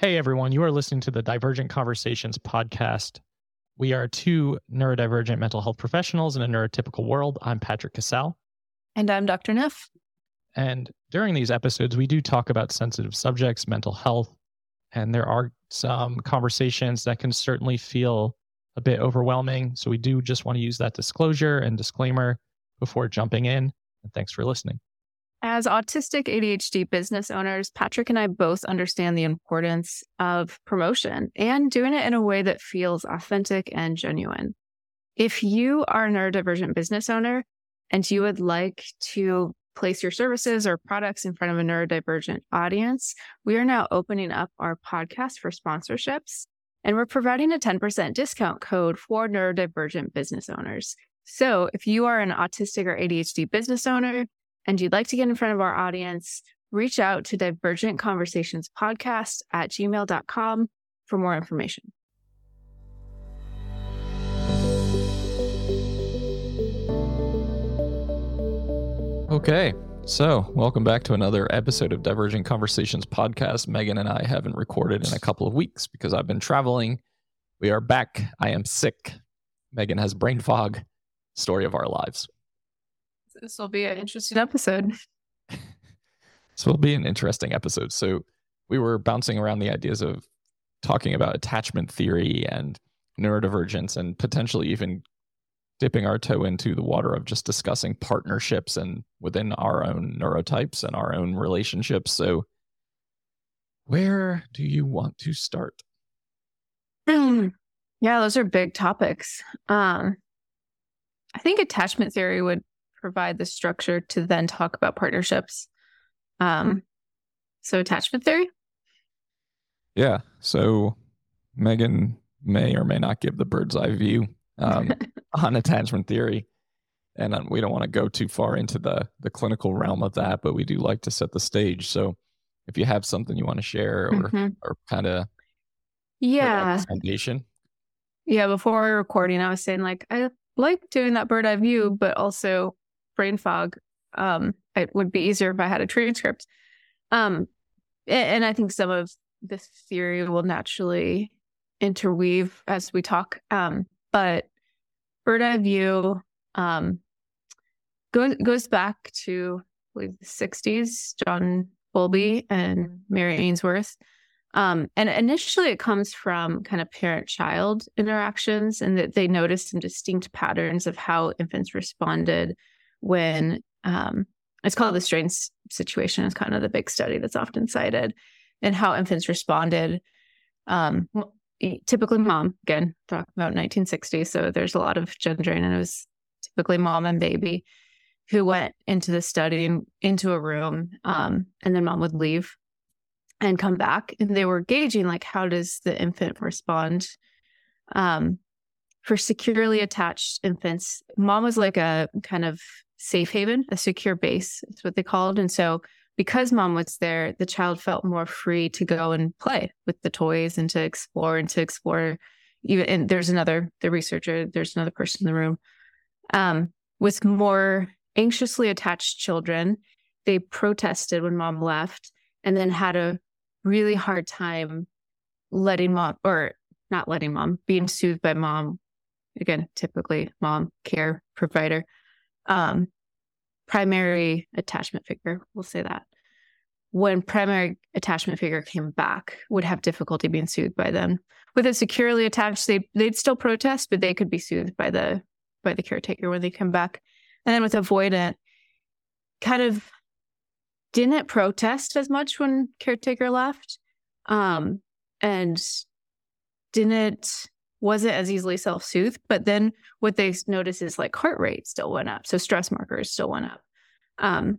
Hey, everyone. You are listening to the Divergent Conversations podcast. We are two neurodivergent mental health professionals in a neurotypical world. I'm Patrick Casale. And I'm Dr. Neff. And during these episodes, we do talk about sensitive subjects, mental health, and there are some conversations that can certainly feel a bit overwhelming. So we do just want to use that disclosure and disclaimer before jumping in. And thanks for listening. As autistic ADHD business owners, Patrick and I both understand the importance of promotion and doing it in a way that feels authentic and genuine. If you are a neurodivergent business owner and you would like to place your services or products in front of a neurodivergent audience, we are now opening up our podcast for sponsorships and we're providing a 10% discount code for neurodivergent business owners. So if you are an autistic or ADHD business owner and you'd like to get in front of our audience, reach out to Divergent Conversations Podcast at gmail.com for more information. Okay, so welcome back to another episode of Divergent Conversations podcast. Megan and I haven't recorded in a couple of weeks because I've been traveling. We are back. I am sick. Megan has brain fog. Story of our lives. This will be an interesting episode. this will be an interesting episode. So, we were bouncing around the ideas of talking about attachment theory and neurodivergence and potentially even dipping our toe into the water of just discussing partnerships and within our own neurotypes and our own relationships. So, where do you want to start? yeah, those are big topics. Um, I think attachment theory would provide the structure to then talk about partnerships. Um, so attachment theory. Yeah. So Megan may or may not give the bird's eye view um, on attachment theory, and um, we don't want to go too far into the the clinical realm of that, but we do like to set the stage. So if you have something you want to share or mm-hmm. or kind of yeah foundation. Yeah, before we recording, I was saying like I like doing that bird eye view, but also brain fog. Um, it would be easier if I had a transcript. Um, and I think some of this theory will naturally interweave as we talk. Um, but bird eye view um, goes goes back to the 60s, John Bowlby and Mary Ainsworth. Um, and initially, it comes from kind of parent child interactions, and that they noticed some distinct patterns of how infants responded when um, it's called the Strange situation. Is kind of the big study that's often cited and how infants responded. Um, typically mom again talk about 1960 so there's a lot of gendering and it was typically mom and baby who went into the study and into a room um, and then mom would leave and come back. And they were gauging like how does the infant respond um, for securely attached infants. Mom was like a kind of safe haven, a secure base. That's what they called. And so because mom was there, the child felt more free to go and play with the toys and to explore and to explore even and there's another the researcher, there's another person in the room. Um, with more anxiously attached children, they protested when mom left and then had a really hard time letting mom or not letting mom being soothed by mom again typically mom care provider um, primary attachment figure, we'll say that, when primary attachment figure came back, would have difficulty being soothed by them. With a securely attached, they they'd still protest, but they could be soothed by the by the caretaker when they come back. And then with avoidant, kind of didn't protest as much when caretaker left, um, and didn't wasn't as easily self soothed. But then what they noticed is like heart rate still went up. So stress markers still went up. Um,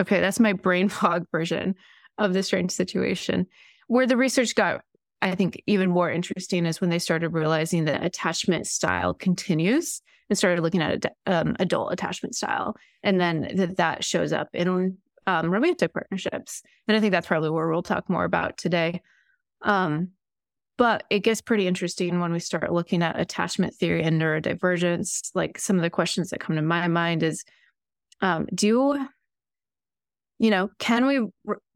okay, that's my brain fog version of the strange situation. Where the research got, I think, even more interesting is when they started realizing that attachment style continues and started looking at um, adult attachment style. And then that, that shows up in um, romantic partnerships. And I think that's probably where we'll talk more about today. Um, but it gets pretty interesting when we start looking at attachment theory and neurodivergence. Like some of the questions that come to my mind is um, do, you know, can we,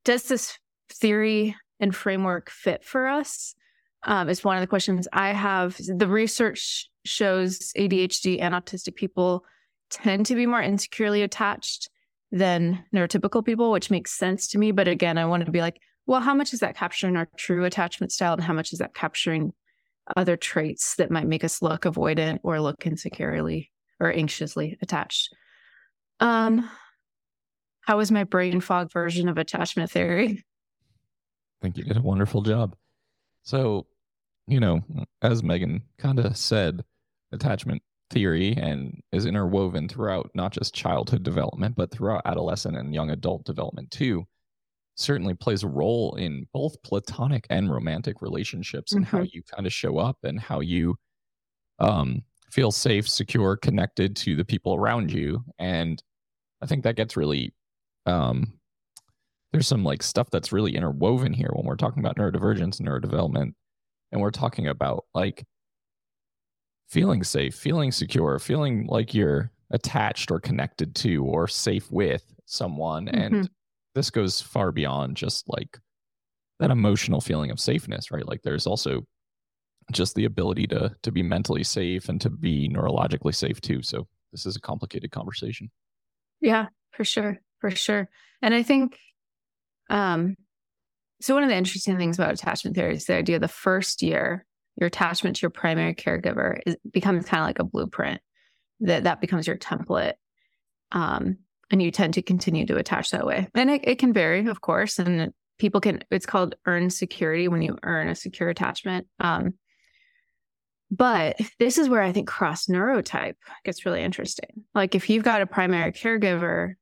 does this theory and framework fit for us? Um, is one of the questions I have. The research shows ADHD and autistic people tend to be more insecurely attached than neurotypical people, which makes sense to me. But again, I wanted to be like, well, how much is that capturing our true attachment style and how much is that capturing other traits that might make us look avoidant or look insecurely or anxiously attached? Um, how was my brain fog version of attachment theory? I think you did a wonderful job. So, you know, as Megan kind of said, attachment theory and is interwoven throughout not just childhood development, but throughout adolescent and young adult development too, certainly plays a role in both platonic and romantic relationships and mm-hmm. how you kind of show up and how you um, feel safe, secure, connected to the people around you. And I think that gets really um, there's some like stuff that's really interwoven here when we're talking about neurodivergence and neurodevelopment and we're talking about like feeling safe feeling secure feeling like you're attached or connected to or safe with someone mm-hmm. and this goes far beyond just like that emotional feeling of safeness right? Like there's also just the ability to to be mentally safe and to be neurologically safe too. So this is a complicated conversation. Yeah for sure for sure. And i think um, so one of the interesting things about attachment theory is the idea the first year your attachment to your primary caregiver is becomes kind of like a blueprint that that becomes your template. Um, and you tend to continue to attach that way and it, it can vary of course and people can it's called earn security when you earn a secure attachment um, but this is where i think cross neurotype gets really interesting like if you've got a primary caregiver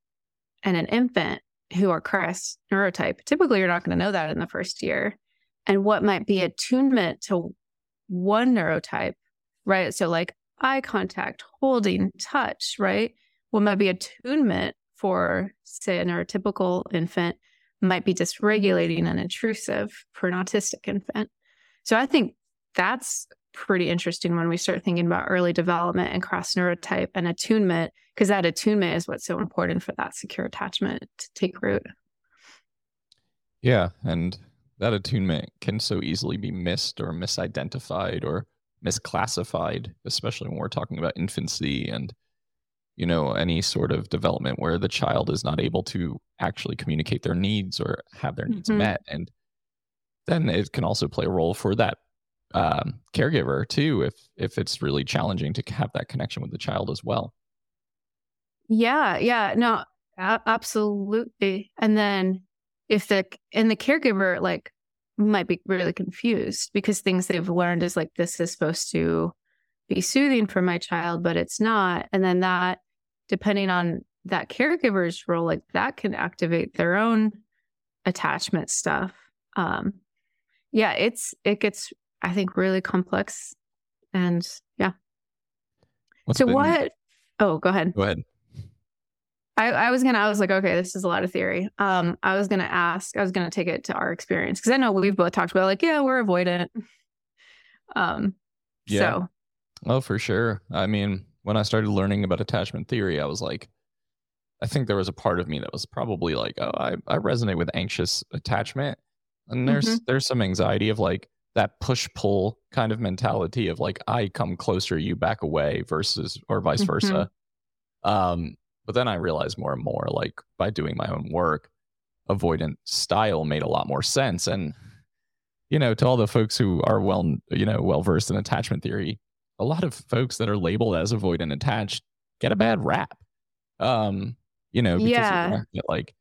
and an infant who are cross neurotype, typically you're not going to know that in the first year. And what might be attunement to one neurotype, right? So, like eye contact, holding, touch, right? What might be attunement for, say, a neurotypical infant might be dysregulating and intrusive for an autistic infant. So, I think that's pretty interesting when we start thinking about early development and cross neurotype and attunement, because that attunement is what's so important for that secure attachment to take root. Yeah. And that attunement can so easily be missed or misidentified or misclassified, especially when we're talking about infancy and you know any sort of development where the child is not able to actually communicate their needs or have their needs mm-hmm. met and then it can also play a role for that um, caregiver too if if it's really challenging to have that connection with the child as well yeah yeah no absolutely and then if the and the caregiver like might be really confused because things they've learned is like this is supposed to be soothing for my child but it's not and then that depending on that caregiver's role like that can activate their own attachment stuff um yeah it's it gets I think really complex. And yeah. What's so been... what? Oh, go ahead. Go ahead. I, I was gonna I was like, okay, this is a lot of theory. Um, I was gonna ask, I was gonna take it to our experience because I know we've both talked about like, yeah, we're avoidant. Um yeah. so Oh, for sure. I mean, when I started learning about attachment theory, I was like, I think there was a part of me that was probably like, oh, I, I resonate with anxious attachment. And there's mm-hmm. there's some anxiety of like, that push pull kind of mentality of like I come closer, you back away versus or vice mm-hmm. versa. Um, but then I realized more and more like by doing my own work, avoidant style made a lot more sense. And you know, to all the folks who are well, you know, well versed in attachment theory, a lot of folks that are labeled as avoidant attached get a bad rap. Um, you know, because yeah. like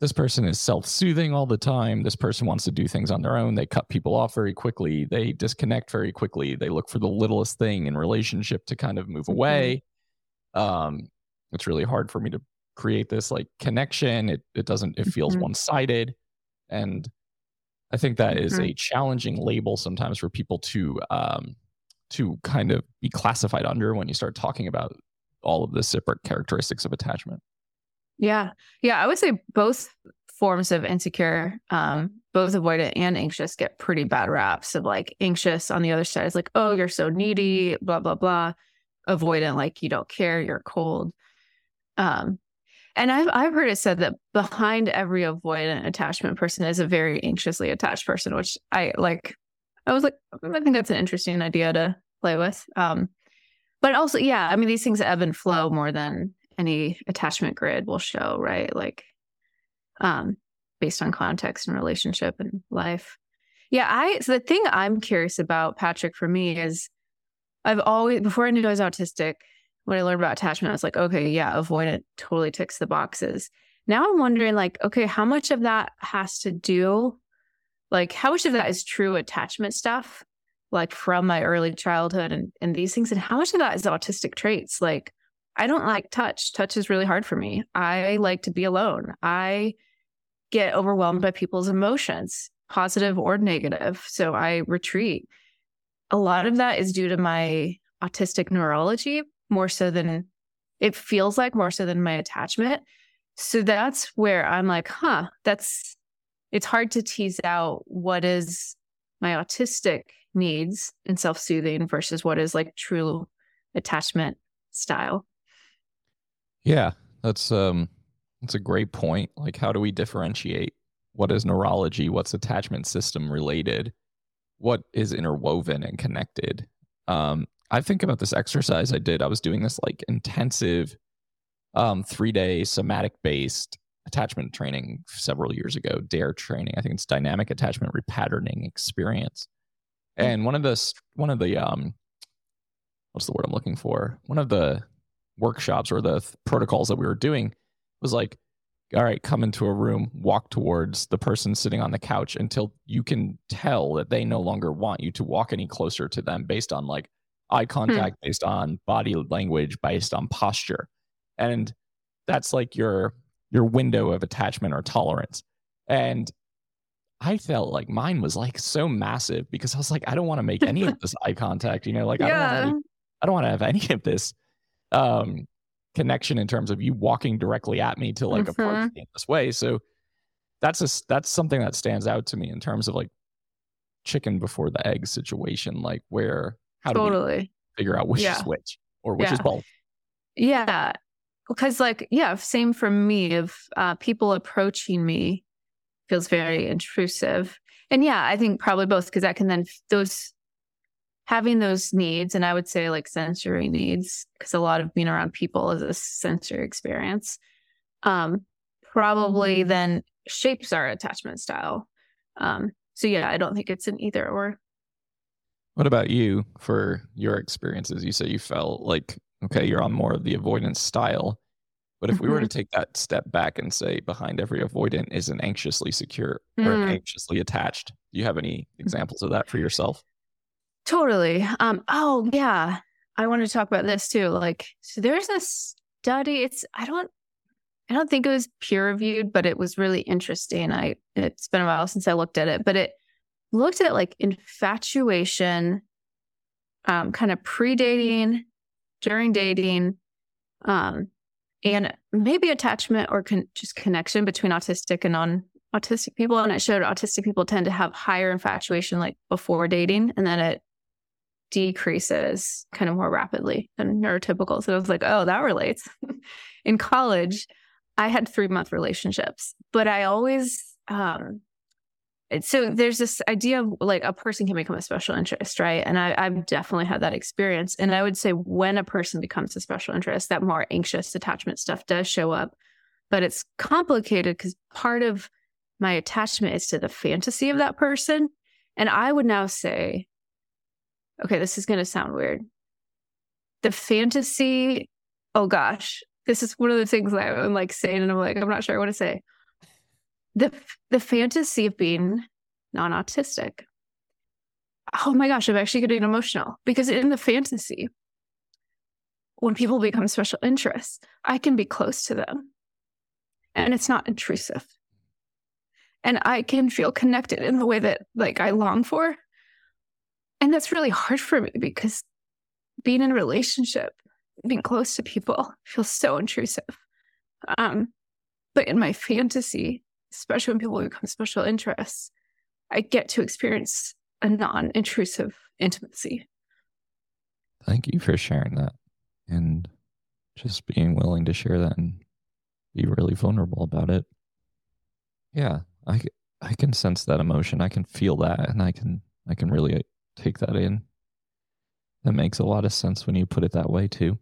this person is self-soothing all the time this person wants to do things on their own they cut people off very quickly they disconnect very quickly they look for the littlest thing in relationship to kind of move mm-hmm. away um it's really hard for me to create this like connection it it doesn't it feels mm-hmm. one-sided and i think that is mm-hmm. a challenging label sometimes for people to um to kind of be classified under when you start talking about all of the separate characteristics of attachment yeah. Yeah. I would say both forms of insecure, um, both avoidant and anxious get pretty bad raps of like anxious on the other side is like, oh, you're so needy, blah, blah, blah. Avoidant, like you don't care, you're cold. Um, And I've I've heard it said that behind every avoidant attachment person is a very anxiously attached person, which I like. I was like, I think that's an interesting idea to play with. Um, but also, yeah, I mean, these things ebb and flow more than any attachment grid will show, right? Like, um, based on context and relationship and life. Yeah, I so the thing I'm curious about, Patrick, for me is I've always before I knew I was autistic, when I learned about attachment, I was like, okay, yeah, avoidant totally ticks the boxes. Now I'm wondering, like, okay, how much of that has to do, like, how much of that is true attachment stuff, like from my early childhood and, and these things, and how much of that is autistic traits? Like, I don't like touch. Touch is really hard for me. I like to be alone. I get overwhelmed by people's emotions, positive or negative. So I retreat. A lot of that is due to my autistic neurology, more so than it feels like more so than my attachment. So that's where I'm like, huh, that's it's hard to tease out what is my autistic needs and self-soothing versus what is like true attachment style. Yeah, that's um that's a great point. Like how do we differentiate what is neurology, what's attachment system related, what is interwoven and connected? Um I think about this exercise I did. I was doing this like intensive um, three day somatic based attachment training several years ago, DARE training. I think it's dynamic attachment repatterning experience. Hmm. And one of the one of the um, what's the word I'm looking for? One of the workshops or the th- protocols that we were doing was like, all right, come into a room, walk towards the person sitting on the couch until you can tell that they no longer want you to walk any closer to them based on like eye hmm. contact hmm. based on body language based on posture and that's like your your window of attachment or tolerance and i felt like mine was like so massive because i was like i don't want to make any of this eye contact you know like yeah. i don't want to have any of this um connection in terms of you walking directly at me to like mm-hmm. approach me in this way so that's a that's something that stands out to me in terms of like chicken before the egg situation like where how totally. do we figure out which yeah. is which or which yeah. is both? Yeah. Because like, yeah, same for me. If uh, people approaching me feels very intrusive. And yeah, I think probably both because that can then those having those needs, and I would say like sensory needs, because a lot of being around people is a sensory experience. Um, probably mm-hmm. then shapes our attachment style. Um, so yeah, I don't think it's an either or. What about you for your experiences? You say you felt like, okay, you're on more of the avoidance style. But if we were to mm-hmm. take that step back and say behind every avoidant is an anxiously secure mm. or anxiously attached, do you have any examples of that for yourself? Totally. Um, oh yeah. I want to talk about this too. Like, so there's a study, it's I don't I don't think it was peer reviewed, but it was really interesting. I it's been a while since I looked at it, but it looked at like infatuation, um, kind of pre-dating, during dating, um, and maybe attachment or con- just connection between autistic and non-autistic people. And it showed autistic people tend to have higher infatuation like before dating, and then it decreases kind of more rapidly than neurotypical. So I was like, oh, that relates. In college, I had three month relationships, but I always um, so there's this idea of like a person can become a special interest, right? And I, I've definitely had that experience. And I would say when a person becomes a special interest, that more anxious attachment stuff does show up. But it's complicated because part of my attachment is to the fantasy of that person. And I would now say, okay, this is going to sound weird. The fantasy, oh gosh, this is one of the things that I'm like saying, and I'm like, I'm not sure what to say the the fantasy of being non-autistic. Oh my gosh, I'm actually getting emotional because in the fantasy, when people become special interests, I can be close to them and it's not intrusive. And I can feel connected in the way that like I long for. And that's really hard for me because being in a relationship, being close to people feels so intrusive. Um, but in my fantasy, especially when people become special interests, I get to experience a non intrusive intimacy. Thank you for sharing that and just being willing to share that and be really vulnerable about it. Yeah, I I can sense that emotion. I can feel that, and I can I can really uh, take that in. That makes a lot of sense when you put it that way too,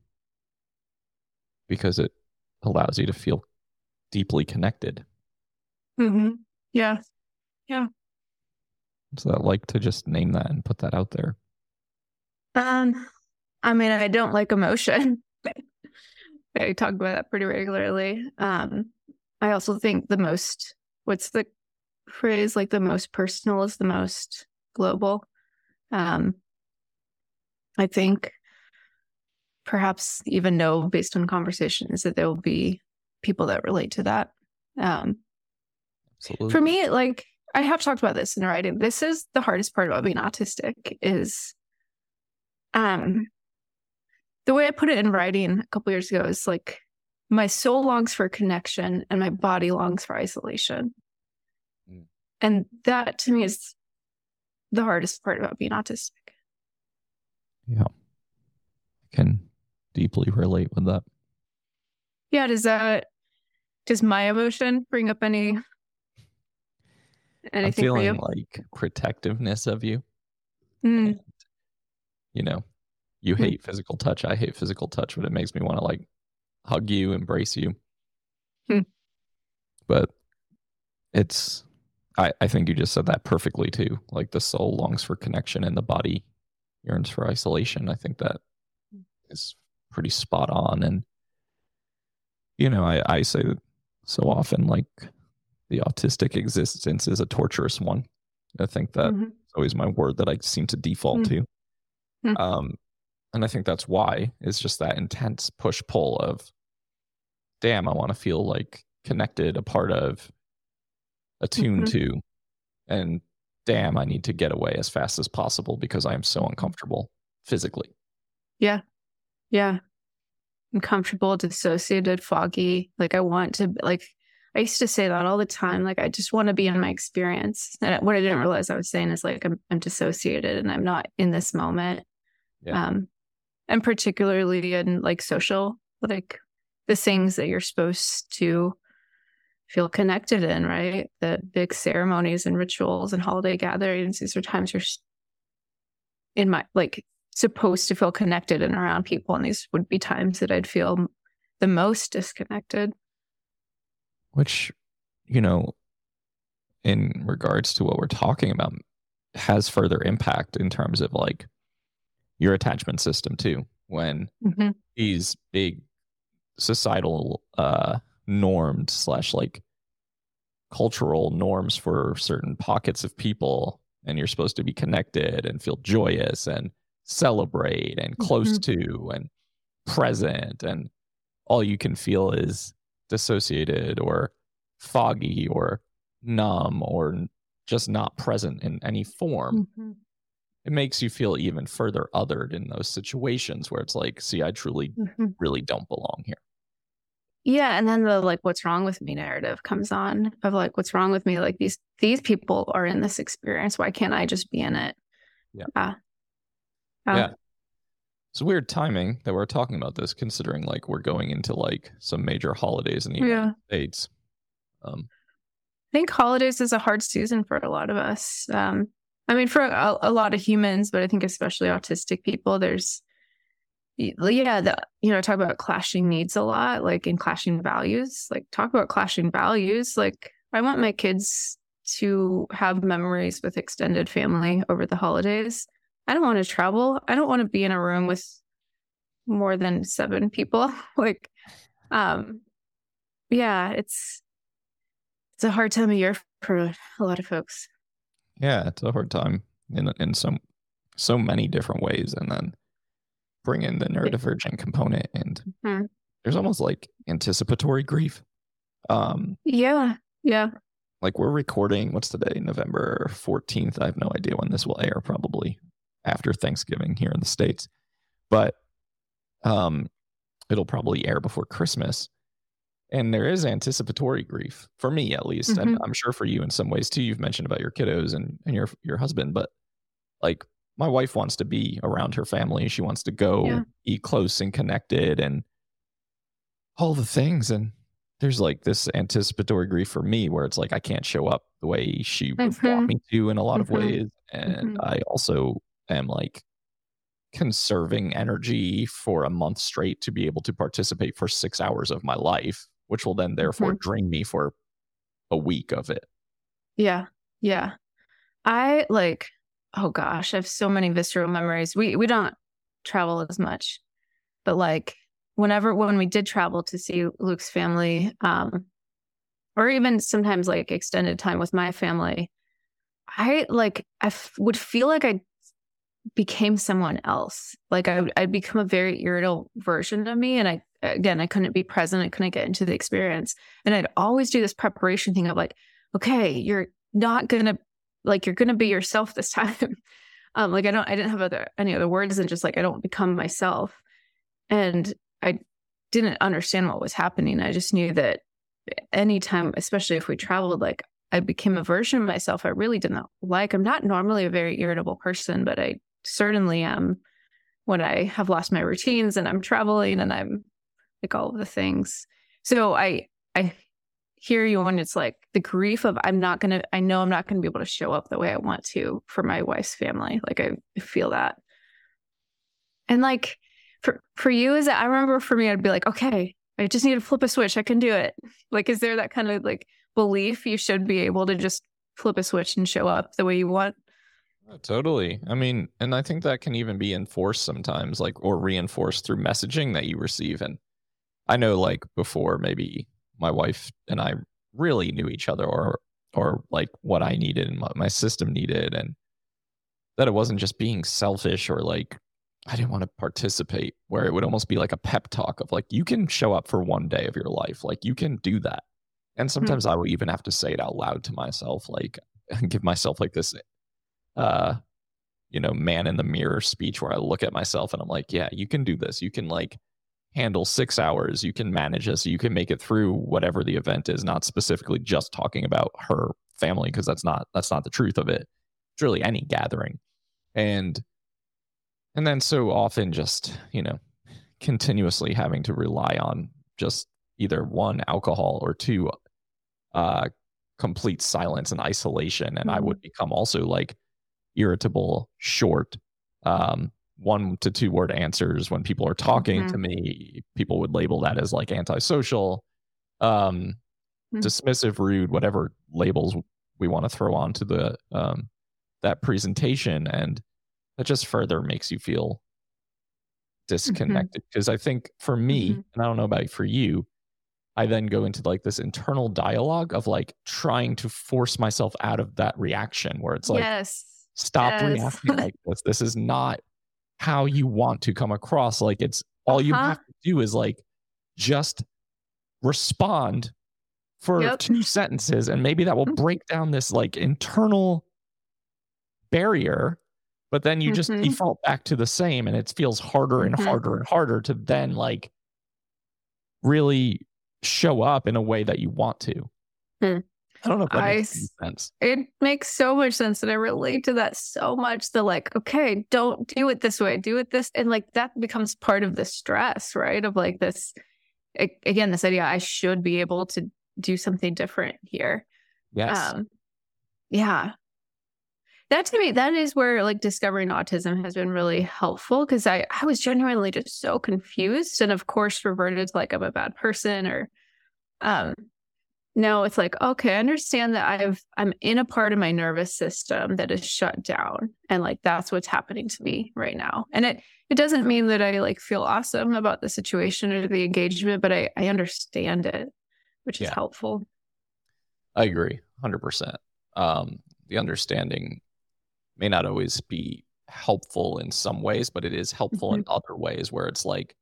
because it allows you to feel deeply connected. Mm-hmm. Yeah, yeah. So I like to just name that and put that out there. Um, I mean, I don't like emotion. I talk about that pretty regularly. Um, I also think the most, what's the phrase? Like the most personal is the most global. Um, I think perhaps even know based on conversations that there will be people that relate to that. Um, Absolutely. for me, like I have talked about this in writing. This is the hardest part about being autistic is um the way I put it in writing a couple years ago is like my soul longs for connection and my body longs for isolation. Mm. And that to me is the hardest part about being autistic. Yeah. I can deeply relate with that. Yeah, does that does my emotion bring up any anything I'm for feeling like protectiveness of you. Mm, You know, you Hmm. hate physical touch. I hate physical touch, but it makes me want to like hug you, embrace you. Hmm. But it's, I, I think you just said that perfectly too. Like the soul longs for connection and the body yearns for isolation. I think that is pretty spot on. And, you know, I, I say that so often like the autistic existence is a torturous one. I think that mhm. always my word that I seem to default Mm. to. Mm. Um, and I think that's why it's just that intense push pull of, damn, I want to feel like connected, a part of, attuned Mhm. to, and damn, I need to get away as fast as possible because I am so uncomfortable physically. Yeah. Yeah. Uncomfortable, dissociated, foggy. Like I want to like I used to say that all the time. Like I just want to be in my experience. And what I didn't realize I was saying is like I'm I'm dissociated and I'm not in this moment. Yeah. Um and particularly in like social, like the things that you're supposed to feel connected in, right? The big ceremonies and rituals and holiday gatherings. These are times you're in my like supposed to feel connected and around people. And these would be times that I'd feel the most disconnected. Which you know in regards to what we're talking about has further impact in terms of like your attachment system too when Mm-hmm. these big societal uh norms slash like cultural norms for certain pockets of people and you're supposed to be connected and feel joyous and celebrate and close to and present and all you can feel is dissociated or foggy or numb or just not present in any form Mm-hmm. it makes you feel even further othered in those situations where it's like see i truly Mm-hmm. really don't belong here Yeah, and then the like what's wrong with me narrative comes on of like what's wrong with me like these these people are in this experience why can't I just be in it? Yeah. Ah. Ah. Yeah. It's weird timing that we're talking about this considering like we're going into like some major holidays in the united Yeah. states um I think holidays is a hard season for a lot of us. Um, I mean, for a, a lot of humans, but I think especially autistic people, there's, yeah, the, you know, talk about clashing needs a lot, like in clashing values. Like, talk about clashing values. Like, I want my kids to have memories with extended family over the holidays. I don't want to travel. I don't want to be in a room with more than seven people. like, um, yeah, it's it's a hard time of year for a lot of folks. yeah it's a hard time in in some so many different ways and then bring in the neurodivergent component and Mhm. there's almost like anticipatory grief um Yeah, yeah. like we're recording what's today november 14th i have no idea when this will air probably after thanksgiving here in the states but um it'll probably air before christmas and there is anticipatory grief for me at least and i'm sure for you in some ways too you've mentioned about your kiddos and, and your your husband but like my wife wants to be around her family she wants to go Yeah. be close and connected and all the things and there's like this anticipatory grief for me where it's like I can't show up the way she would Mhm. want me to in a lot of Mhm. ways. And Mhm. I also am like conserving energy for a month straight to be able to participate for six hours of my life, which will then therefore drain me for a week of it. Yeah. Yeah. I like oh gosh, I have so many visceral memories. We we don't travel as much. But like whenever when we did travel to see Luke's family, um or even sometimes like extended time with my family, I like I f- would feel like I became someone else. Like I I'd become a very irritable version of me and I again I couldn't be present, I couldn't get into the experience. And I'd always do this preparation thing of like okay, you're not gonna like you're gonna be yourself this time. um, like I don't I didn't have other any other words than just like I don't become myself. And I didn't understand what was happening. I just knew that anytime, especially if we traveled, like I became a version of myself I really didn't like. I'm not normally a very irritable person, but I certainly am when I have lost my routines and I'm traveling and I'm like all of the things. So I I hear you when it's like the grief of I'm not gonna I know I'm not gonna be able to show up the way I want to for my wife's family. Like I feel that. And like for for you is that I remember for me I'd be like, okay, I just need to flip a switch. I can do it. Like is there that kind of like belief you should be able to just flip a switch and show up the way you want? Oh, Totally. I mean, and I think that can even be enforced sometimes, like, or reinforced through messaging that you receive. And I know, like, before maybe my wife and I really knew each other or, or like what I needed and what my system needed. And that it wasn't just being selfish or like, I didn't want to participate, where it would almost be like a pep talk of like, you can show up for one day of your life. Like, you can do that. And hmm. sometimes I would even have to say it out loud to myself, like, give myself like this uh you know man in the mirror speech where i look at myself and i'm like yeah you can do this. You can like handle six hours. You can manage this. You can make it through whatever the event is not specifically just talking about her family because that's not that's not the truth of it. It's really any gathering. And and then so often just you know continuously having to rely on just either one alcohol or two uh complete silence and isolation. And i would become also like irritable, short, um, one to two word answers when people are talking Mhm. to me. People would label that as like antisocial, um, Mhm. dismissive, rude, whatever labels we want to throw onto the um, that presentation, and that just further makes you feel disconnected. Because I think for me, Mhm. and I don't know about for you, I then go into like this internal dialogue of like trying to force myself out of that reaction where it's like yes. Stop Yes. reacting like this. This is not how you want to come across. Like it's all you Uh-huh. have to do is like just respond for Yep. two sentences, and maybe that will Mhm. break down this like internal barrier. But then you just Mhm. default back to the same, and it feels harder and Mhm. harder and harder to then like really show up in a way that you want to. Hmm. I don't know if that I makes sense. It makes so much sense and I relate to that so much. The like, okay, don't do it this way, do it this. And like that becomes part of the stress, right? Of like this, again, this idea I should be able to do something different here. Yes. Um, yeah. That to me, that is where like discovering autism has been really helpful because I, I was genuinely just so confused and of course reverted to like I'm a bad person or um no, it's like, okay, I understand that I've I'm in a part of my nervous system that is shut down. And like that's what's happening to me right now. And it it doesn't mean that I like feel awesome about the situation or the engagement, but I, I understand it, which is Yeah. helpful. I agree, hundred percent. Um, the understanding may not always be helpful in some ways, but it is helpful in other ways where it's like,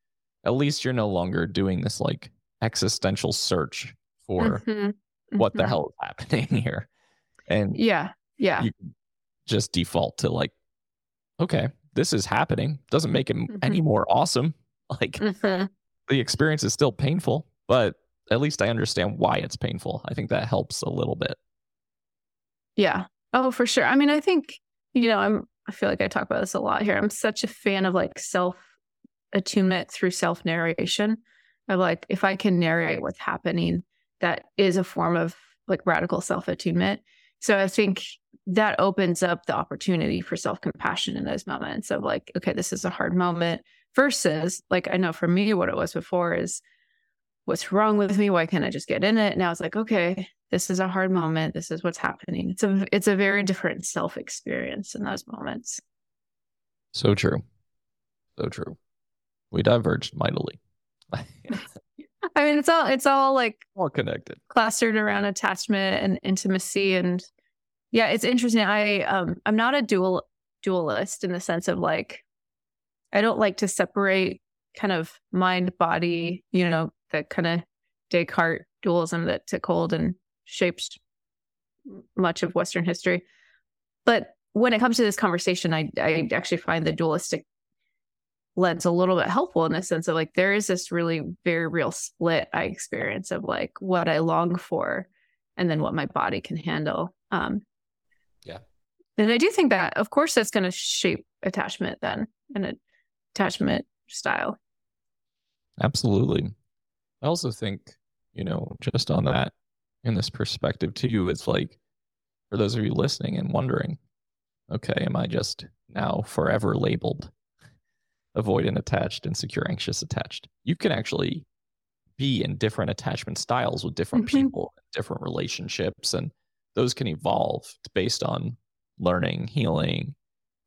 at least you're no longer doing this like existential search for Mhm. what the Mhm. hell is happening here, and Yeah. Yeah. you just default to like, okay, this is happening. Doesn't make it m- any more awesome. Like Mhm. the experience is still painful, but at least I understand why it's painful. I think that helps a little bit. Yeah. Oh, for sure. I mean, I think, you know, I'm, I feel like I talk about this a lot here. I'm such a fan of like self attunement through self narration. of like if I can narrate what's happening, that is a form of like radical self attunement. So I think that opens up the opportunity for self compassion in those moments of like, okay, this is a hard moment versus like, I know for me, what it was before is what's wrong with me? Why can't I just get in it? Now it's like, okay, this is a hard moment. This is what's happening. It's a, it's a very different self experience in those moments. So true. So true. We diverged mightily. I mean, it's all it's all like all connected, clustered around attachment and intimacy, and yeah, it's interesting. I um I'm not a dual dualist in the sense of like I don't like to separate kind of mind body, you know, the kind of Descartes dualism that took hold and shaped much of Western history. But when it comes to this conversation, I I actually find the dualistic lens a little bit helpful in the sense of like there is this really very real split I experience of like what I long for and then what my body can handle. Um yeah. And I do think that of course that's going to shape attachment then and attachment style. Absolutely. I also think, you know, just on that in this perspective too, it's like for those of you listening and wondering, okay, am I just now forever labeled avoidant attached, insecure, anxious attached. You can actually be in different attachment styles with different mm-hmm. people, different relationships, and those can evolve based on learning, healing,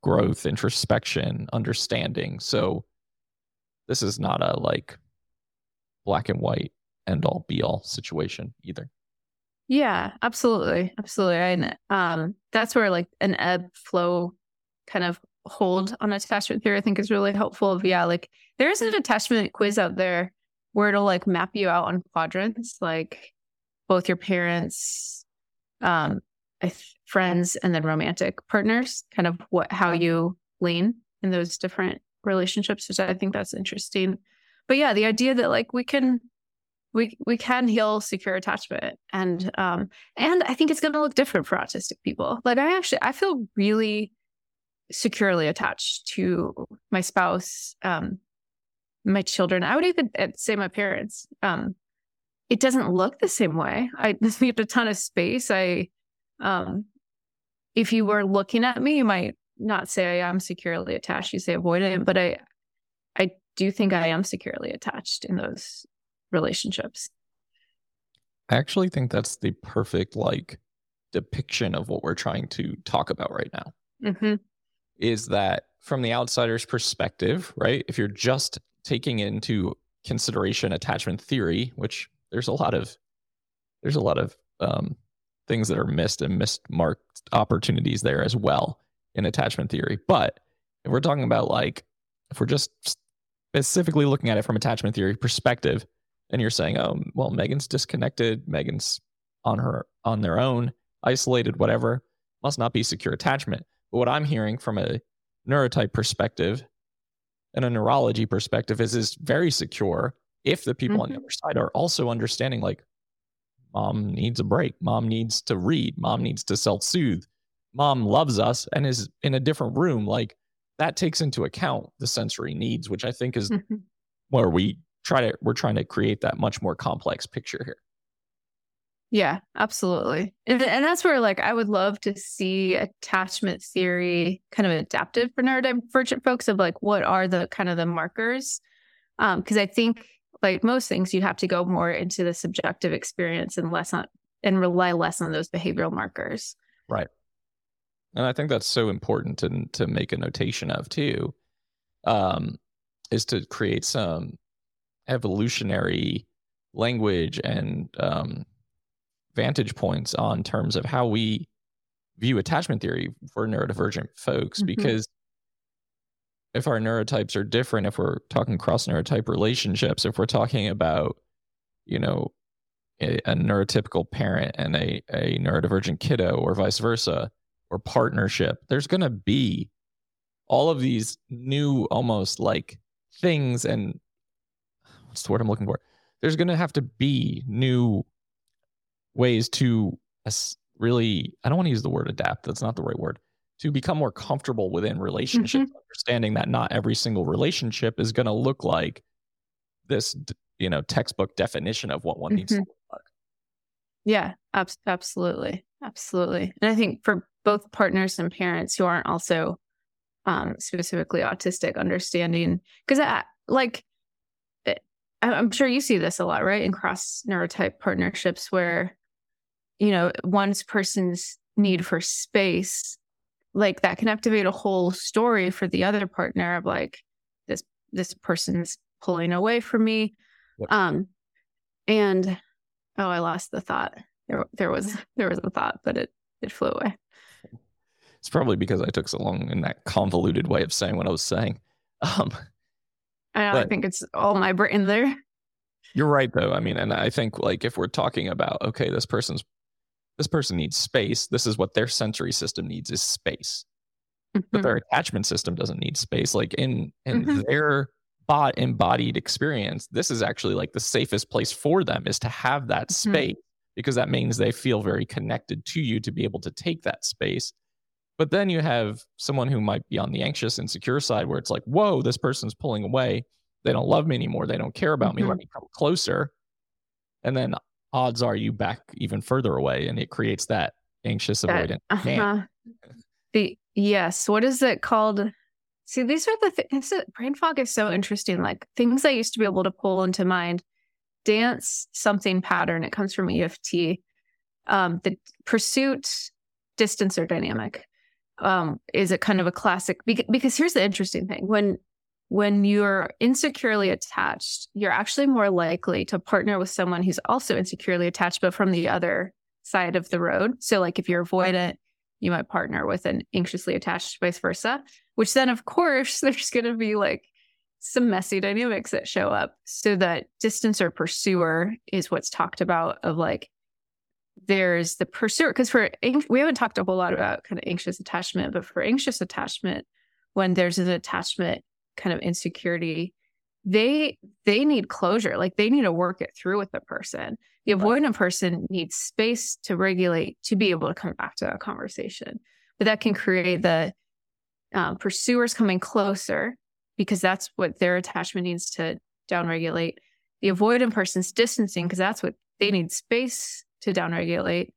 growth, introspection, understanding. So this is not a like black and white end all be all situation either. Yeah, absolutely. Absolutely. And um that's where like an ebb flow kind of hold on attachment theory, I think is really helpful. Yeah, like there is an attachment quiz out there where it'll like map you out on quadrants, like both your parents, um, friends, and then romantic partners, kind of what how you lean in those different relationships, which I think that's interesting. But yeah, the idea that like we can we we can heal secure attachment and um and I think it's gonna look different for autistic people. Like I actually I feel really securely attached to my spouse, um, my children. I would even uh, say my parents. Um, it doesn't look the same way. I need a ton of space. I, um, if you were looking at me, you might not say I am securely attached. You say avoidant, but I, I do think I am securely attached in those relationships. I actually think that's the perfect like depiction of what we're trying to talk about right now. Mm-hmm is that from the outsider's perspective, right? If you're just taking into consideration attachment theory, which there's a lot of there's a lot of um, things that are missed and missed marked opportunities there as well in attachment theory. But if we're talking about like if we're just specifically looking at it from attachment theory perspective, and you're saying, oh, well, Megan's disconnected, Megan's on her on their own, isolated, whatever, must not be secure attachment. But what I'm hearing from a neurotype perspective and a neurology perspective is is very secure if the people mm-hmm. on the mm-hmm. other side are also understanding like mom needs a break mom needs to read mom needs to self-soothe mom loves us and is in a different room like that takes into account the sensory needs which i think is mm-hmm. where we try to we're trying to create that much more complex picture here yeah, absolutely. And, and that's where like I would love to see attachment theory kind of adaptive for neurodivergent folks of like what are the kind of the markers. Um, because I think like most things you have to go more into the subjective experience and less on and rely less on those behavioral markers. Right. And I think that's so important to to make a notation of too. Um, is to create some evolutionary language and um vantage points on terms of how we view attachment theory for neurodivergent folks mm-hmm. because if our neurotypes are different if we're talking cross neurotype relationships if we're talking about you know a, a neurotypical parent and a, a neurodivergent kiddo or vice versa or partnership there's going to be all of these new almost like things and what's the word i'm looking for there's going to have to be new ways to really i don't want to use the word adapt that's not the right word to become more comfortable within relationships mm-hmm. understanding that not every single relationship is going to look like this you know textbook definition of what one mm-hmm. needs to look like. Yeah, ab- absolutely, absolutely. And I think for both partners and parents who aren't also um, specifically autistic, understanding because like it, I'm sure you see this a lot, right? In cross neurotype partnerships where you know one person's need for space like that can activate a whole story for the other partner of like this this person's pulling away from me. Yep. um and oh i lost the thought. There there was there was a thought but it it flew away. It's probably because i took so long in that convoluted way of saying what i was saying. Um I, know, I think it's all my brain there. You're right though. I mean and i think like if we're talking about okay this person's this person needs space. This is what their sensory system needs is space. Mm-hmm. But their attachment system doesn't need space. Like in in mm-hmm. their bot embodied experience, this is actually like the safest place for them is to have that mm-hmm. space because that means they feel very connected to you to be able to take that space. But then you have someone who might be on the anxious, insecure side where it's like, whoa, this person's pulling away. They don't love me anymore. They don't care about me. Let mm-hmm. me come closer. And then odds are you back even further away and it creates that anxious avoidant uh-huh. the yes what is it called? See these are the things brain fog is so interesting like things i used to be able to pull into mind. Dance something pattern it comes from EFT um, the pursuit distance or dynamic. Um, is a kind of a classic because here's the interesting thing. When when you're insecurely attached, you're actually more likely to partner with someone who's also insecurely attached, but from the other side of the road. So, like if you're avoidant, you might partner with an anxiously attached, vice versa, which then, of course, there's going to be like some messy dynamics that show up. So, that distance or pursuer is what's talked about of like, there's the pursuer. Because for, we haven't talked a whole lot about kind of anxious attachment, but for anxious attachment, when there's an attachment kind of insecurity they they need closure. Like they need to work it through with the person. The avoidant person needs space to regulate to be able to come back to a conversation. But that can create the um, pursuers coming closer because that's what their attachment needs to downregulate. The avoidant person's distancing because that's what they need space to downregulate.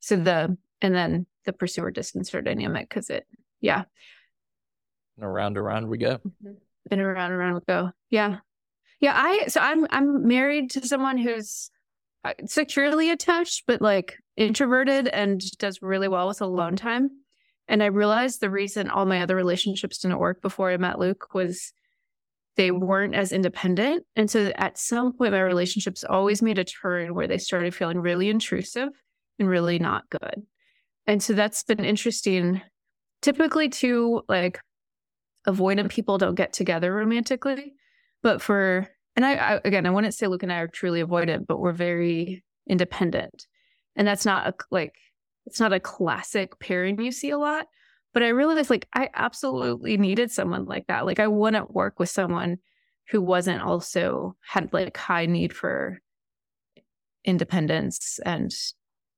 So the and then the pursuer distancer dynamic because it yeah and around around we go. Mm-hmm. And around around we go. Yeah. Yeah, I so I'm I'm married to someone who's uh, securely attached but like introverted and does really well with alone time. And I realized the reason all my other relationships didn't work before I met Luke was they weren't as independent. And so at some point, my relationships always made a turn where they started feeling really intrusive and really not good. And so that's been interesting. Typically, too, like avoidant people don't get together romantically. But for, and I, I, again, I wouldn't say Luke and I are truly avoidant, but we're very independent. And that's not a, like, it's not a classic pairing you see a lot. But I realized like I absolutely needed someone like that. Like I wouldn't work with someone who wasn't also had like high need for independence and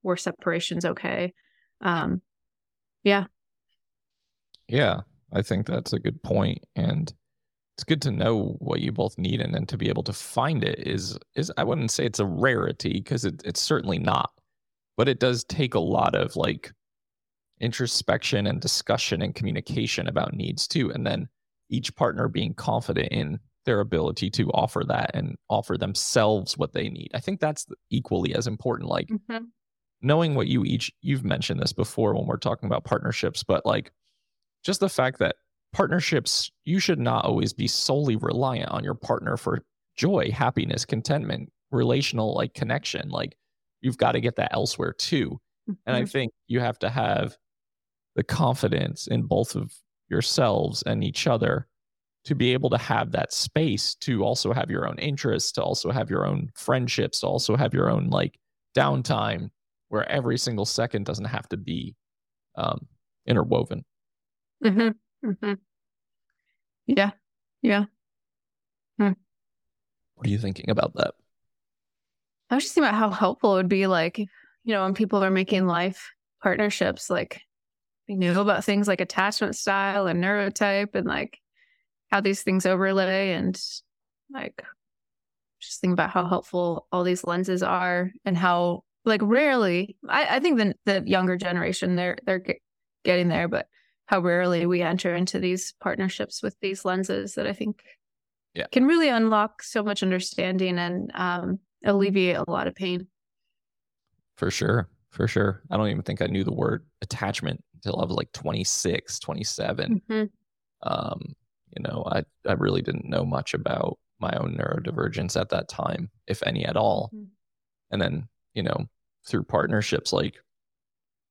were separations okay. Um yeah. Yeah. I think that's a good point, and it's good to know what you both need, and then to be able to find it is is I wouldn't say it's a rarity because it, it's certainly not, but it does take a lot of like introspection and discussion and communication about needs too, and then each partner being confident in their ability to offer that and offer themselves what they need. I think that's equally as important. Like mm-hmm. knowing what you each you've mentioned this before when we're talking about partnerships, but like just the fact that partnerships, you should not always be solely reliant on your partner for joy, happiness, contentment, relational like connection. Like you've got to get that elsewhere too. Mm-hmm. And I mm-hmm. think you have to have the confidence in both of yourselves and each other to be able to have that space to also have your own interests, to also have your own friendships, to also have your own like downtime where every single second doesn't have to be um, interwoven. Mm-hmm. Mm-hmm. Yeah. Yeah. Hmm. What are you thinking about that? I was just thinking about how helpful it would be, like, you know, when people are making life partnerships, like, they knew about things like attachment style and neurotype and like how these things overlay and like just think about how helpful all these lenses are and how like rarely I, I think the the younger generation they're they're getting there, but how rarely we enter into these partnerships with these lenses that I think yeah. can really unlock so much understanding and um, alleviate a lot of pain. For sure. For sure. I don't even think I knew the word attachment until I was like 26, 27. Mm-hmm. Um, you know, I, I really didn't know much about my own neurodivergence at that time, if any at all. Mm-hmm. And then, you know, through partnerships, like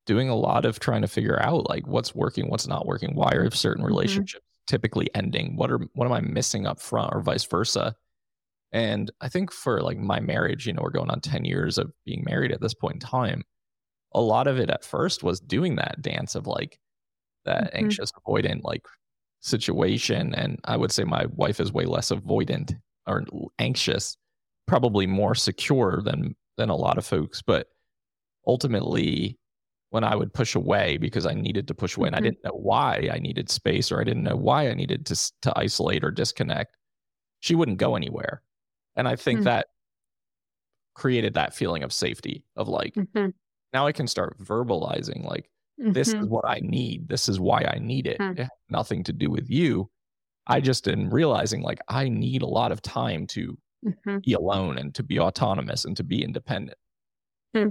doing a lot of trying to figure out like what's working, what's not working, why are certain mm-hmm. relationships typically ending? What are what am I missing up front or vice versa? And I think for like my marriage, you know, we're going on 10 years of being married at this point in time. A lot of it at first was doing that dance of like that mm-hmm. anxious avoidant like situation. And I would say my wife is way less avoidant or anxious, probably more secure than than a lot of folks. But ultimately, when I would push away because I needed to push away mm-hmm. and I mm-hmm. didn't know why I needed space or I didn't know why I needed to to isolate or disconnect, she wouldn't go anywhere. And I think mm-hmm. that created that feeling of safety of like mm-hmm. now I can start verbalizing like this is mm-hmm. what I need. This is why I need it. Hmm. It nothing to do with you. I just in realizing like I need a lot of time to mm-hmm. be alone and to be autonomous and to be independent. Hmm.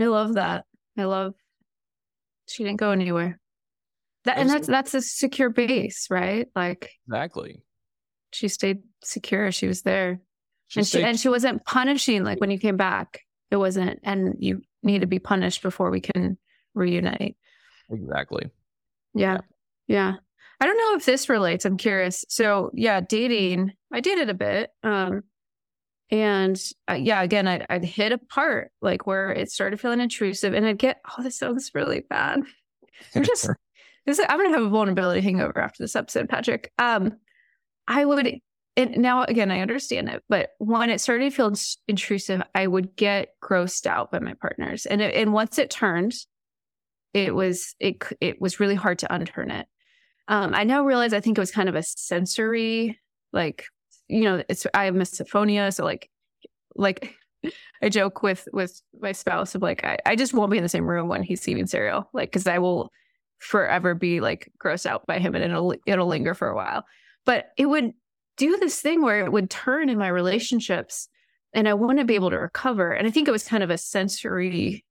I love that. I love she didn't go anywhere. That and that's that's a secure base, right? Like exactly. She stayed secure. She was there, she and she and she wasn't punishing. Like when you came back, it wasn't. And you need to be punished before we can reunite. Exactly. Yeah. yeah. I don't know if this relates. I'm curious. So yeah, dating. I dated a bit. Um, and uh, yeah, again, I'd, I'd hit a part like where it started feeling intrusive, and I'd get, oh, this sounds really bad. I'm just, this, I'm gonna have a vulnerability hangover after this episode, Patrick. Um, I would, and now again, I understand it, but when it started to feel intrusive, I would get grossed out by my partners, and it, and once it turned, it was it it was really hard to unturn it. Um, I now realize I think it was kind of a sensory, like you know, it's I have misophonia, so like like I joke with with my spouse of like I, I just won't be in the same room when he's eating cereal, like because I will forever be like grossed out by him and it'll it'll linger for a while. But it would do this thing where it would turn in my relationships and I wouldn't be able to recover. And I think it was kind of a sensory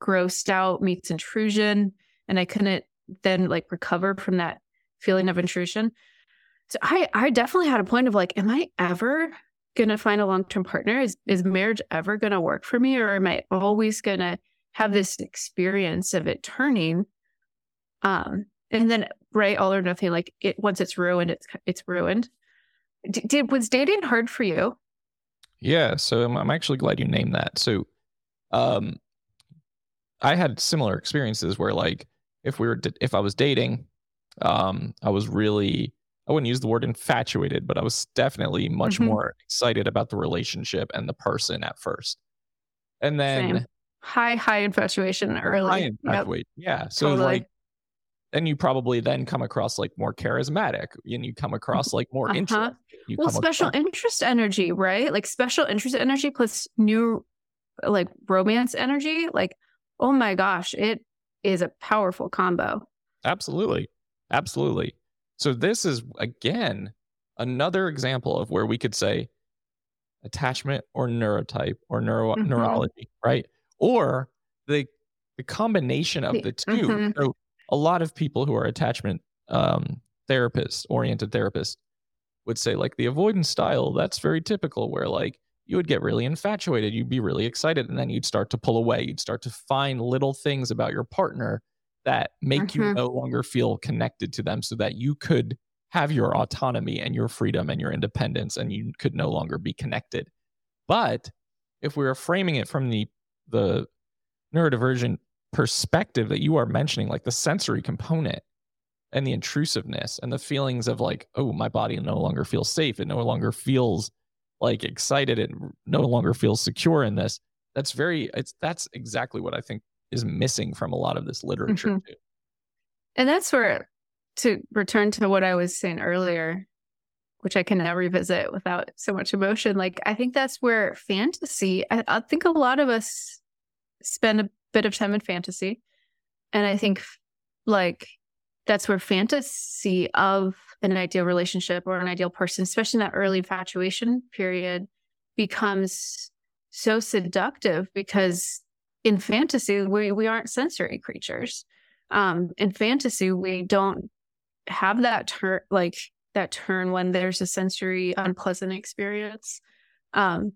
grossed out meets intrusion. And I couldn't then like recover from that feeling of intrusion. So I I definitely had a point of like, am I ever gonna find a long-term partner? Is is marriage ever gonna work for me? Or am I always gonna have this experience of it turning? Um, and then right, all or nothing, like it once it's ruined, it's it's ruined. D- did was dating hard for you? Yeah, so I'm, I'm actually glad you named that. So, um, I had similar experiences where like if we were if I was dating, um, I was really I wouldn't use the word infatuated, but I was definitely much mm-hmm. more excited about the relationship and the person at first. And then Same. high, high infatuation early. High infatuation. Yep. Yeah. So totally. like then you probably then come across like more charismatic and you come across like more uh-huh. interest. You well, special across- interest energy, right? Like special interest energy plus new like romance energy. Like, oh my gosh, it is a powerful combo. Absolutely. Absolutely. So this is again another example of where we could say attachment or neurotype or neuro mm-hmm. neurology, right? Or the the combination of the 2 mm-hmm. So a lot of people who are attachment um, therapists, oriented therapists, would say like the avoidance style. That's very typical, where like you would get really infatuated, you'd be really excited, and then you'd start to pull away. You'd start to find little things about your partner that make mm-hmm. you no longer feel connected to them so that you could have your autonomy and your freedom and your independence and you could no longer be connected. But if we are framing it from the the neurodivergent perspective that you are mentioning, like the sensory component and the intrusiveness and the feelings of like, oh, my body no longer feels safe. It no longer feels like excited. It no longer feels secure in this. That's very, it's, that's exactly what I think is missing from a lot of this literature mm-hmm. too. And that's where to return to what I was saying earlier, which I can now revisit without so much emotion. Like I think that's where fantasy. I, I think a lot of us spend a bit of time in fantasy, and I think like that's where fantasy of an ideal relationship or an ideal person, especially in that early infatuation period, becomes so seductive because in fantasy we, we aren't sensory creatures. Um, in fantasy, we don't have that turn like that turn when there's a sensory unpleasant experience. Um,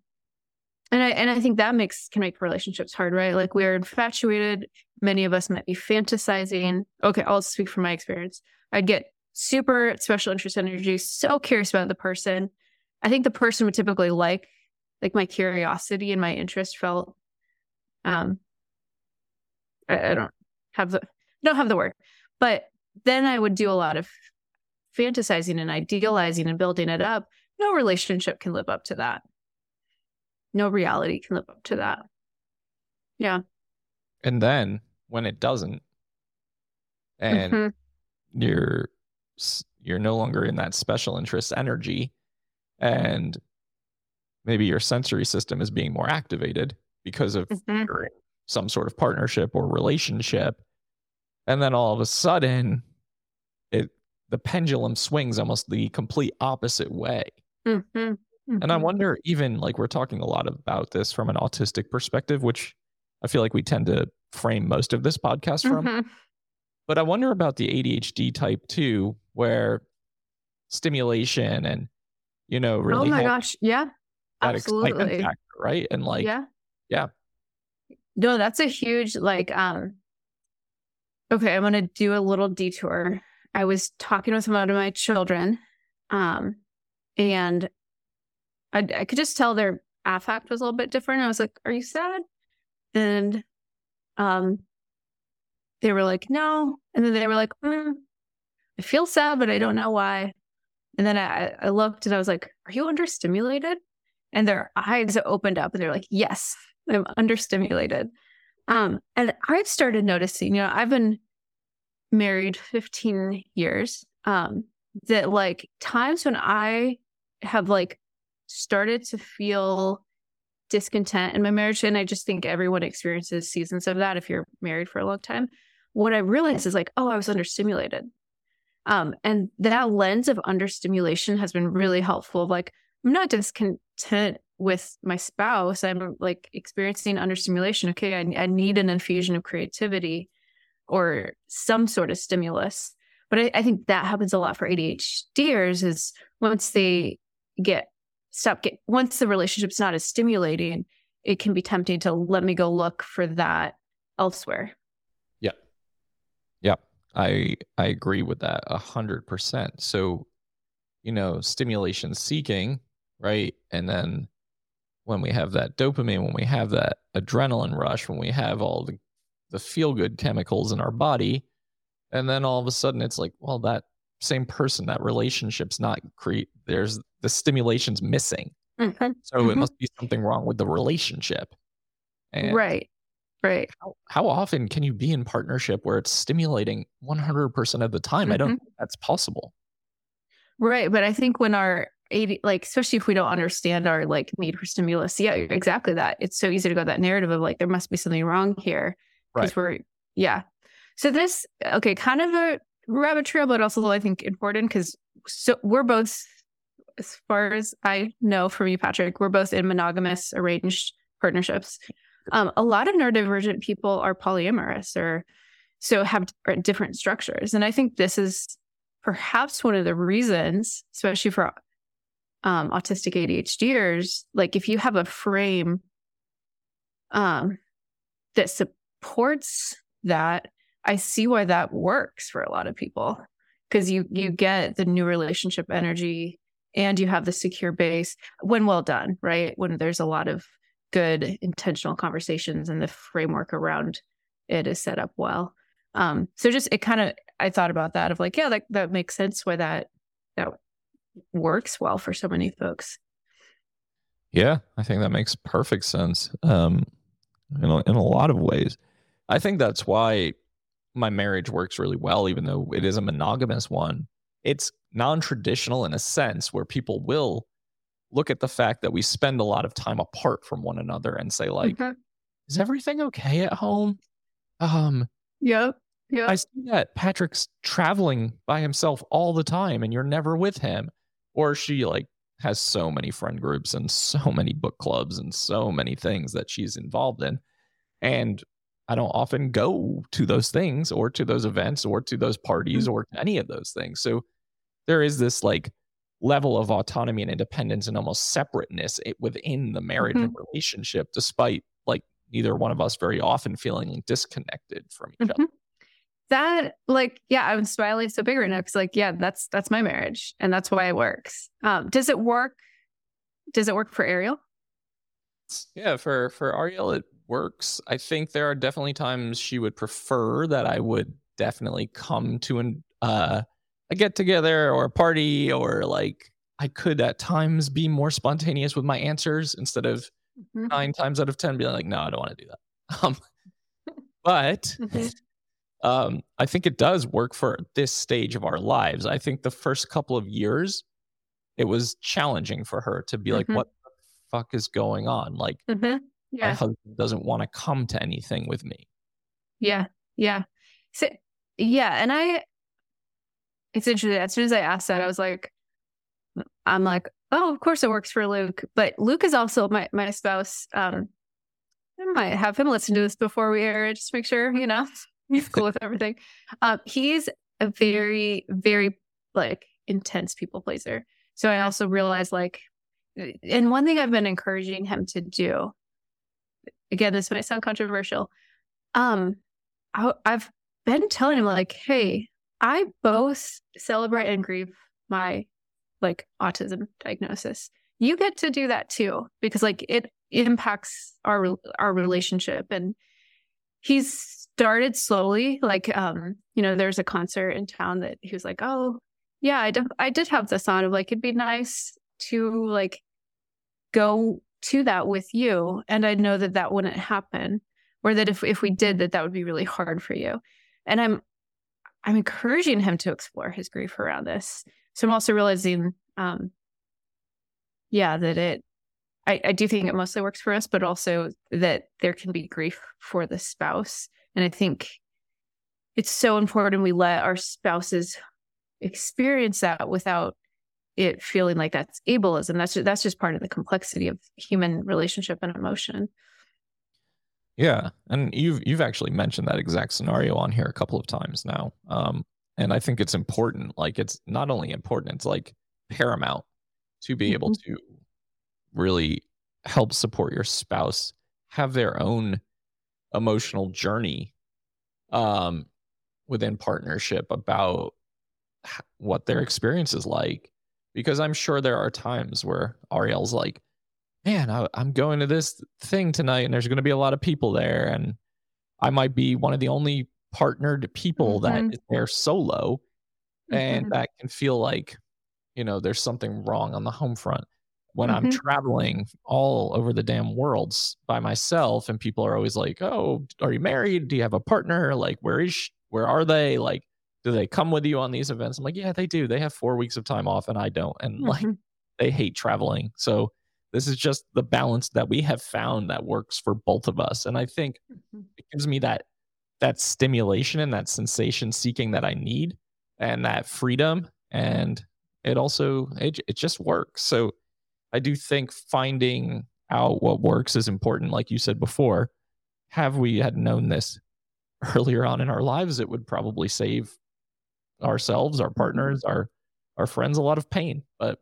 and I and I think that makes can make relationships hard, right? Like we're infatuated. Many of us might be fantasizing. Okay, I'll speak from my experience. I'd get super special interest energy, so curious about the person. I think the person would typically like like my curiosity and my interest felt um I, I don't have the don't have the word. But then I would do a lot of fantasizing and idealizing and building it up. No relationship can live up to that no reality can live up to that. Yeah. And then when it doesn't, and mm-hmm. you're you're no longer in that special interest energy, and maybe your sensory system is being more activated because of mm-hmm. some sort of partnership or relationship, and then all of a sudden, it the pendulum swings almost the complete opposite way. Mm-hmm. Mm-hmm. And I mm-hmm. wonder, even like we're talking a lot about this from an autistic perspective, which I feel like we tend to frame most of this podcast from. Mm-hmm. But I wonder about the ADHD type too, where stimulation and, you know, really. Oh my gosh. Yeah. Absolutely. Factor, right. And like, yeah. Yeah. No, that's a huge, like, um, okay, I'm to do a little detour. I was talking with one of my children, um, and I, I could just tell their affect was a little bit different. I was like, "Are you sad?" And um, they were like, "No," and then they were like, mm, "I feel sad, but I don't know why." And then I, I looked and I was like, "Are you understimulated?" And their eyes opened up and they're like, "Yes, I'm understimulated." Um, and I've started noticing, you know, I've been married 15 years. Um, that like times when I have like started to feel discontent in my marriage. And I just think everyone experiences seasons of that if you're married for a long time. What I realized is like, oh, I was understimulated. Um, and that lens of understimulation has been really helpful. Like, I'm not discontent with my spouse. I'm like experiencing understimulation. Okay, I, I need an infusion of creativity or some sort of stimulus. But I, I think that happens a lot for ADHDers is once they get stop get once the relationship's not as stimulating it can be tempting to let me go look for that elsewhere yeah yeah i i agree with that a hundred percent so you know stimulation seeking right and then when we have that dopamine when we have that adrenaline rush when we have all the the feel good chemicals in our body and then all of a sudden it's like well that same person that relationship's not create there's the stimulation's missing mm-hmm. so mm-hmm. it must be something wrong with the relationship and right right how, how, often can you be in partnership where it's stimulating 100% of the time mm-hmm. i don't mm-hmm. think that's possible right but i think when our 80 like especially if we don't understand our like need for stimulus. Yeah exactly that. It's so easy to go that narrative of like there must be something wrong here because right. we're yeah. So this okay kind of a rabbit trail, but also I think important because so we're both, as far as I know from you, Patrick, we're both in monogamous arranged partnerships. Um, a lot of neurodivergent people are polyamorous or so have different structures, and I think this is perhaps one of the reasons, especially for um, autistic ADHDers, like if you have a frame um, that supports that I see why that works for a lot of people because you you get the new relationship energy and you have the secure base when well done, right? When there's a lot of good intentional conversations and the framework around it is set up well. Um, so just it kind of I thought about that of like, yeah, that that makes sense why that that works well for so many folks. Yeah, I think that makes perfect sense. Um, in a, in a lot of ways, I think that's why my marriage works really well, even though it is a monogamous one, it's non-traditional in a sense where people will look at the fact that we spend a lot of time apart from one another and say like Mhm. is everything okay at home um yeah yeah I see that Patrick's traveling by himself all the time and you're never with him. Or she like has so many friend groups and so many book clubs and so many things that she's involved in. And I don't often go to those things or to those events or to those parties mm. or any of those things. So there is this like level of autonomy and independence and almost separateness eh, within the marriage mm-hmm. and relationship, despite like neither one of us very often feeling disconnected from each other. Mm-hmm. That like yeah i'm smiling so big right now because like yeah that's that's my marriage and that's why it works um does it work does it work for ariel Yeah, for for Ariel it works. I think there are definitely times she would prefer that I would definitely come to an uh a get together or a party or like I could at times be more spontaneous with my answers instead of Mhm. nine times out of ten being like, no, I don't want to do that. Um, but Mhm. Um, I think it does work for this stage of our lives. I think the first couple of years, it was challenging for her to be like, Mhm. what the fuck is going on? Like, Mhm. my yeah husband doesn't want to come to anything with me. yeah yeah so yeah and i it's interesting as soon as i asked that i was like i'm like oh of course it works for luke but luke is also my my spouse um i might have him listen to this before we air it just to make sure you know he's cool with everything. Um he's a very very like intense people pleaser. So i also realized like and one thing i've been encouraging him to do again this might sound controversial um I, i've been telling him like hey i both celebrate and grieve my like autism diagnosis. You get to do that too because like it impacts our our relationship. And he's started slowly like um you know there's a concert in town that he was like oh yeah i did i did have this on of like it'd be nice to like go to that with you and i know that that wouldn't happen or that if if we did that that would be really hard for you and i'm i'm encouraging him to explore his grief around this so i'm also realizing um yeah that it I, I do think it mostly works for us, but also that there can be grief for the spouse. And I think it's so important we let our spouses experience that without it feeling like that's ableism. That's just, that's just part of the complexity of human relationship and emotion. Yeah, and you've you've actually mentioned that exact scenario on here a couple of times now. Um, and I think it's important. Like, it's not only important; it's like paramount to be able to really help support your spouse have their own emotional journey um, within partnership about what their experience is like. Because I'm sure there are times where Ariel's like, man, I, I'm going to this thing tonight and there's going to be a lot of people there. And I might be one of the only partnered people Mhm. that is there solo. And Mhm. that can feel like, you know, there's something wrong on the home front. When I'm Mhm. traveling all over the damn world by myself, and people are always like, "Oh, are you married? Do you have a partner? Like, where is? Where are they? Like, do they come with you on these events?" I'm like, "Yeah, they do. They have four weeks of time off, and I don't." And like, Mhm. they hate traveling. So this is just the balance that we have found that works for both of us. And I think Mhm. it gives me that that stimulation and that sensation seeking that I need and that freedom. And it also it, it just works. So I do think finding out what works is important. Like you said before, have we had known this earlier on in our lives, it would probably save ourselves, our partners, our our friends a lot of pain. But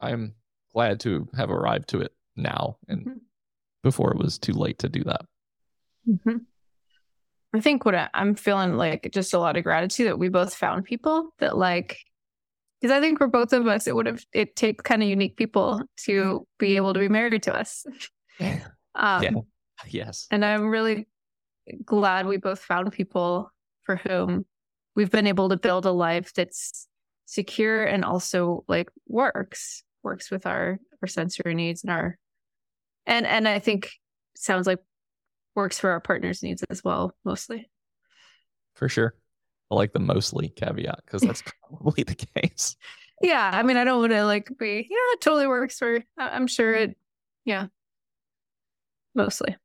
I'm glad to have arrived to it now and Mhm. before it was too late to do that. Mhm. I think what I, I'm feeling like just a lot of gratitude that we both found people that like, because I think for both of us, it would have, it takes kind of unique people to be able to be married to us. Um, Yeah. Yes. And I'm really glad we both found people for whom we've been able to build a life that's secure and also like works, works with our, our sensory needs and our, and, and I think sounds like works for our partner's needs as well, mostly. For sure. I like the mostly caveat because that's probably the case. Yeah, I mean, I don't want to like be, Yeah, it totally works for. I'm sure it. Yeah, mostly.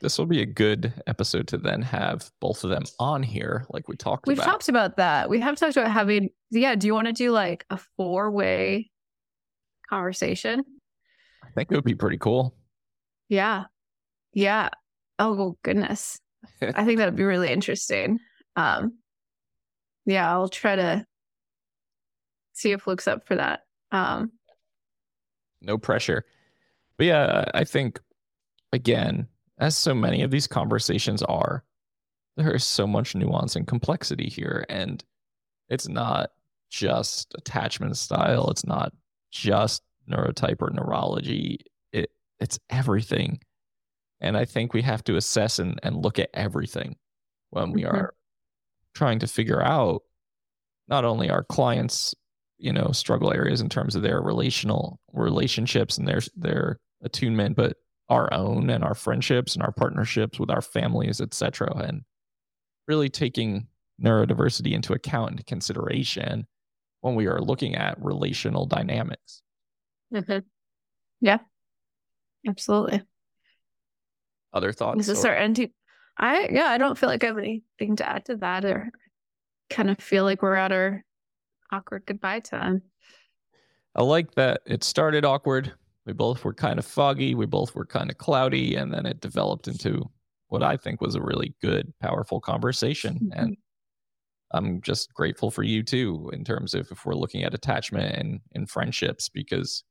This will be a good episode to then have both of them on here, like we talked about. We've about. talked about that. We have talked about having. Yeah, do you want to do like a four way conversation? I think it would be pretty cool. Yeah, yeah. Oh goodness, I think that would be really interesting. Um, yeah, I'll try to see if Luke's up for that. Um, no pressure. But yeah, I think again, as so many of these conversations are, there is so much nuance and complexity here. And it's not just attachment style, it's not just neurotype or neurology. It it's everything. And I think we have to assess and, and look at everything when we mm-hmm. are trying to figure out not only our clients you know struggle areas in terms of their relational relationships and their their attunement but our own and our friendships and our partnerships with our families etc and really taking neurodiversity into account and consideration when we are looking at relational dynamics mm-hmm. yeah absolutely other thoughts is this or? our i yeah i don't feel like i have anything to add to that or kind of feel like we're at our awkward goodbye time. I like that it started awkward. We both were kind of foggy. We both were kind of cloudy. And then it developed into what I think was a really good, powerful conversation. Mm-hmm. And I'm just grateful for you too, in terms of if we're looking at attachment and, and friendships, because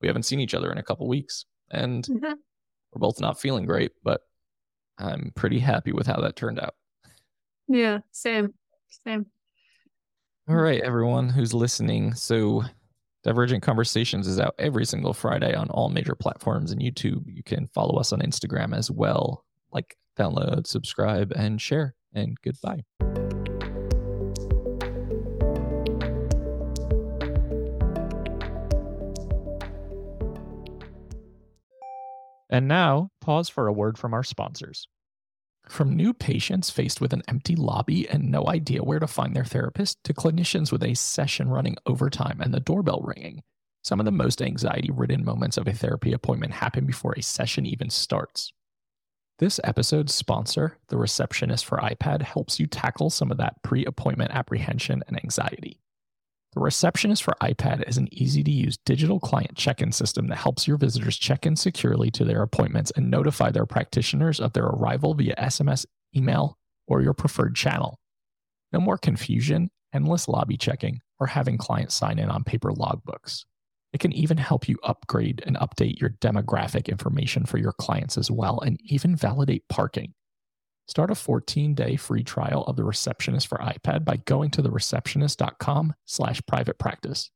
we haven't seen each other in a couple weeks and mm-hmm. we're both not feeling great, but I'm pretty happy with how that turned out. Yeah, same, same. All right, everyone who's listening. So, Divergent Conversations is out every single Friday on all major platforms and YouTube. You can follow us on Instagram as well. Like, download, subscribe, and share. And goodbye. And now, pause for a word from our sponsors. From new patients faced with an empty lobby and no idea where to find their therapist, to clinicians with a session running overtime and the doorbell ringing, some of the most anxiety ridden moments of a therapy appointment happen before a session even starts. This episode's sponsor, the receptionist for iPad, helps you tackle some of that pre appointment apprehension and anxiety. The Receptionist for iPad is an easy to use digital client check in system that helps your visitors check in securely to their appointments and notify their practitioners of their arrival via SMS, email, or your preferred channel. No more confusion, endless lobby checking, or having clients sign in on paper logbooks. It can even help you upgrade and update your demographic information for your clients as well, and even validate parking. Start a 14-day free trial of the receptionist for iPad by going to thereceptionist.com slash private practice.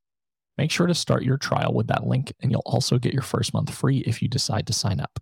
Make sure to start your trial with that link, and you'll also get your first month free if you decide to sign up.